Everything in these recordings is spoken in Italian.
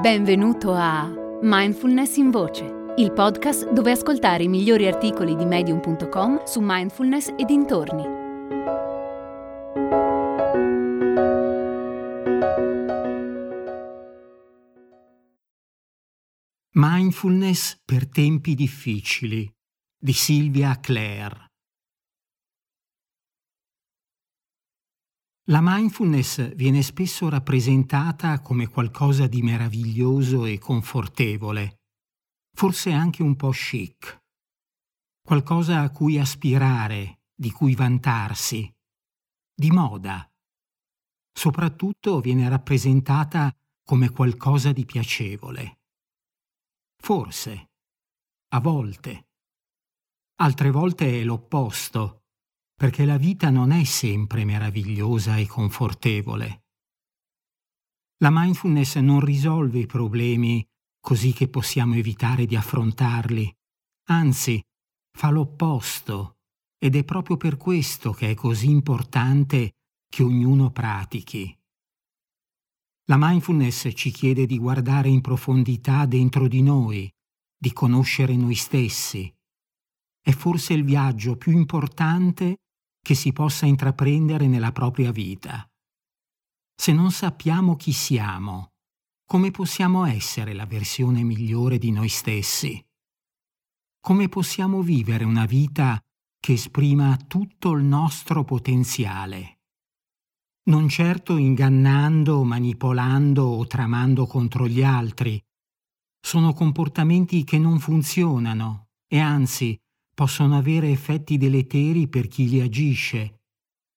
Benvenuto a Mindfulness in Voce, il podcast dove ascoltare i migliori articoli di medium.com su mindfulness e dintorni. Mindfulness per tempi difficili di Silvia Clare La mindfulness viene spesso rappresentata come qualcosa di meraviglioso e confortevole, forse anche un po' chic, qualcosa a cui aspirare, di cui vantarsi, di moda. Soprattutto viene rappresentata come qualcosa di piacevole. Forse, a volte. Altre volte è l'opposto perché la vita non è sempre meravigliosa e confortevole. La mindfulness non risolve i problemi così che possiamo evitare di affrontarli, anzi fa l'opposto ed è proprio per questo che è così importante che ognuno pratichi. La mindfulness ci chiede di guardare in profondità dentro di noi, di conoscere noi stessi. È forse il viaggio più importante che si possa intraprendere nella propria vita. Se non sappiamo chi siamo, come possiamo essere la versione migliore di noi stessi? Come possiamo vivere una vita che esprima tutto il nostro potenziale? Non certo ingannando, manipolando o tramando contro gli altri. Sono comportamenti che non funzionano e anzi possono avere effetti deleteri per chi li agisce,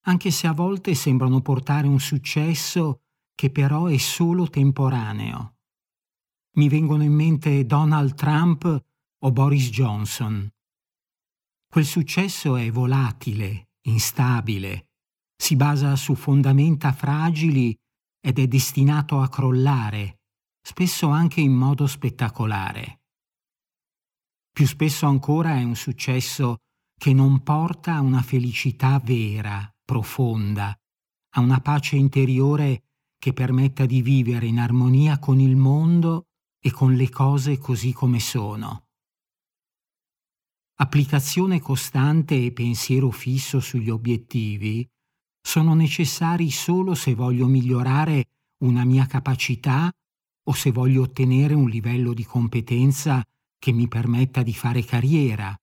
anche se a volte sembrano portare un successo che però è solo temporaneo. Mi vengono in mente Donald Trump o Boris Johnson. Quel successo è volatile, instabile, si basa su fondamenta fragili ed è destinato a crollare, spesso anche in modo spettacolare. Più spesso ancora è un successo che non porta a una felicità vera, profonda, a una pace interiore che permetta di vivere in armonia con il mondo e con le cose così come sono. Applicazione costante e pensiero fisso sugli obiettivi sono necessari solo se voglio migliorare una mia capacità o se voglio ottenere un livello di competenza che mi permetta di fare carriera,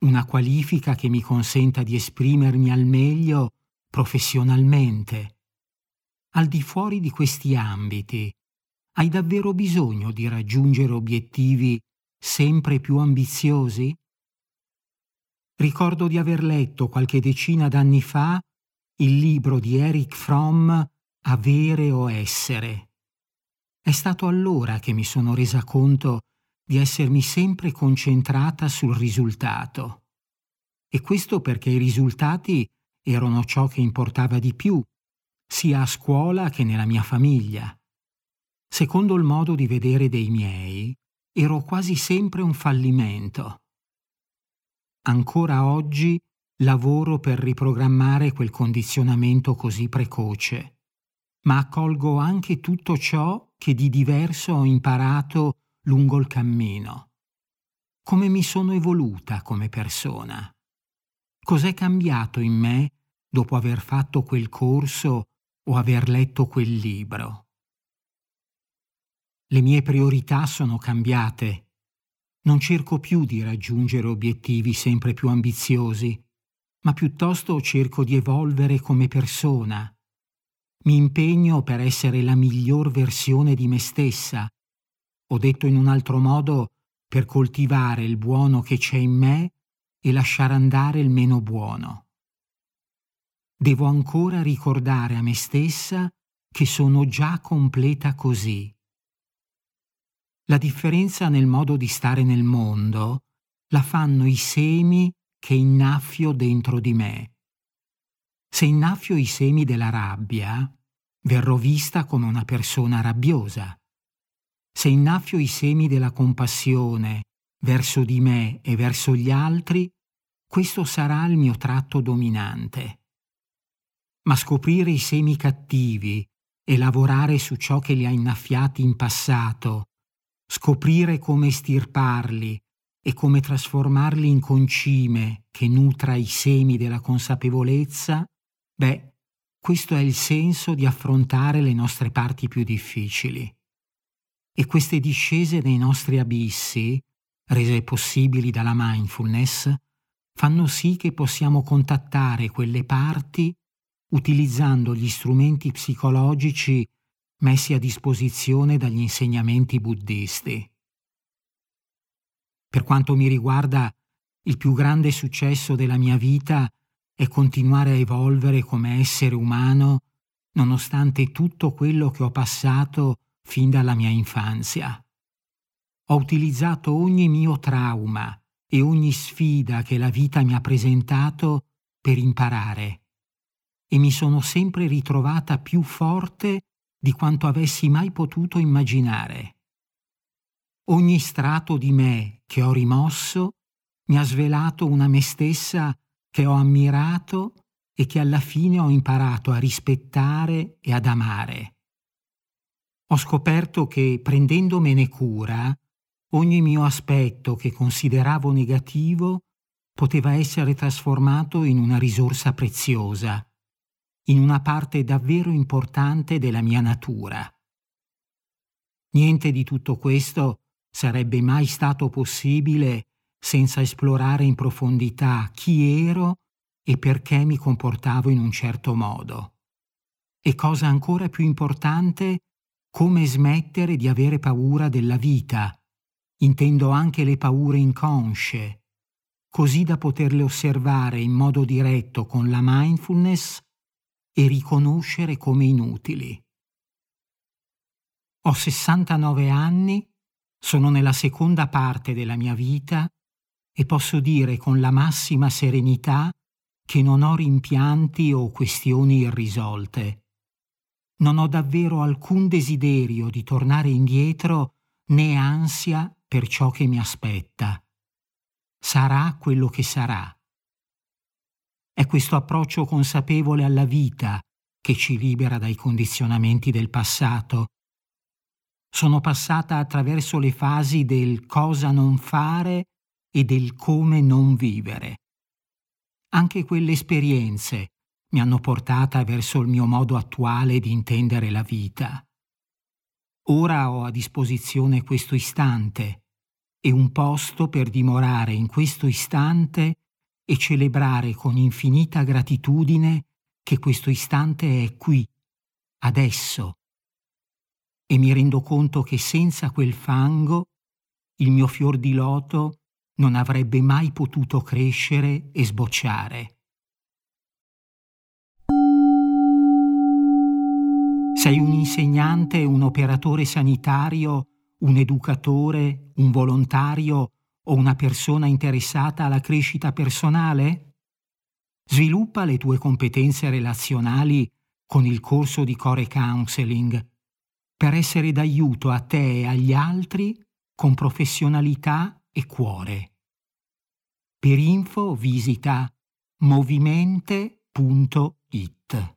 una qualifica che mi consenta di esprimermi al meglio professionalmente. Al di fuori di questi ambiti, hai davvero bisogno di raggiungere obiettivi sempre più ambiziosi? Ricordo di aver letto qualche decina d'anni fa il libro di Eric Fromm Avere o essere. È stato allora che mi sono resa conto di essermi sempre concentrata sul risultato. E questo perché i risultati erano ciò che importava di più, sia a scuola che nella mia famiglia. Secondo il modo di vedere dei miei, ero quasi sempre un fallimento. Ancora oggi lavoro per riprogrammare quel condizionamento così precoce, ma accolgo anche tutto ciò che di diverso ho imparato lungo il cammino. Come mi sono evoluta come persona? Cos'è cambiato in me dopo aver fatto quel corso o aver letto quel libro? Le mie priorità sono cambiate. Non cerco più di raggiungere obiettivi sempre più ambiziosi, ma piuttosto cerco di evolvere come persona. Mi impegno per essere la miglior versione di me stessa o detto in un altro modo, per coltivare il buono che c'è in me e lasciare andare il meno buono. Devo ancora ricordare a me stessa che sono già completa così. La differenza nel modo di stare nel mondo la fanno i semi che innaffio dentro di me. Se innaffio i semi della rabbia, verrò vista come una persona rabbiosa. Se innaffio i semi della compassione verso di me e verso gli altri, questo sarà il mio tratto dominante. Ma scoprire i semi cattivi e lavorare su ciò che li ha innaffiati in passato, scoprire come estirparli e come trasformarli in concime che nutra i semi della consapevolezza, beh, questo è il senso di affrontare le nostre parti più difficili. E queste discese nei nostri abissi, rese possibili dalla mindfulness, fanno sì che possiamo contattare quelle parti utilizzando gli strumenti psicologici messi a disposizione dagli insegnamenti buddisti. Per quanto mi riguarda, il più grande successo della mia vita è continuare a evolvere come essere umano nonostante tutto quello che ho passato fin dalla mia infanzia. Ho utilizzato ogni mio trauma e ogni sfida che la vita mi ha presentato per imparare e mi sono sempre ritrovata più forte di quanto avessi mai potuto immaginare. Ogni strato di me che ho rimosso mi ha svelato una me stessa che ho ammirato e che alla fine ho imparato a rispettare e ad amare. Ho scoperto che prendendomene cura, ogni mio aspetto che consideravo negativo poteva essere trasformato in una risorsa preziosa, in una parte davvero importante della mia natura. Niente di tutto questo sarebbe mai stato possibile senza esplorare in profondità chi ero e perché mi comportavo in un certo modo. E cosa ancora più importante, come smettere di avere paura della vita, intendo anche le paure inconsce, così da poterle osservare in modo diretto con la mindfulness e riconoscere come inutili. Ho 69 anni, sono nella seconda parte della mia vita e posso dire con la massima serenità che non ho rimpianti o questioni irrisolte non ho davvero alcun desiderio di tornare indietro né ansia per ciò che mi aspetta. Sarà quello che sarà. È questo approccio consapevole alla vita che ci libera dai condizionamenti del passato. Sono passata attraverso le fasi del cosa non fare e del come non vivere. Anche quelle esperienze mi hanno portata verso il mio modo attuale di intendere la vita. Ora ho a disposizione questo istante e un posto per dimorare in questo istante e celebrare con infinita gratitudine che questo istante è qui, adesso. E mi rendo conto che senza quel fango il mio fior di loto non avrebbe mai potuto crescere e sbocciare. Sei un insegnante, un operatore sanitario, un educatore, un volontario o una persona interessata alla crescita personale? Sviluppa le tue competenze relazionali con il corso di Core Counseling per essere d'aiuto a te e agli altri con professionalità e cuore. Per info visita movimente.it.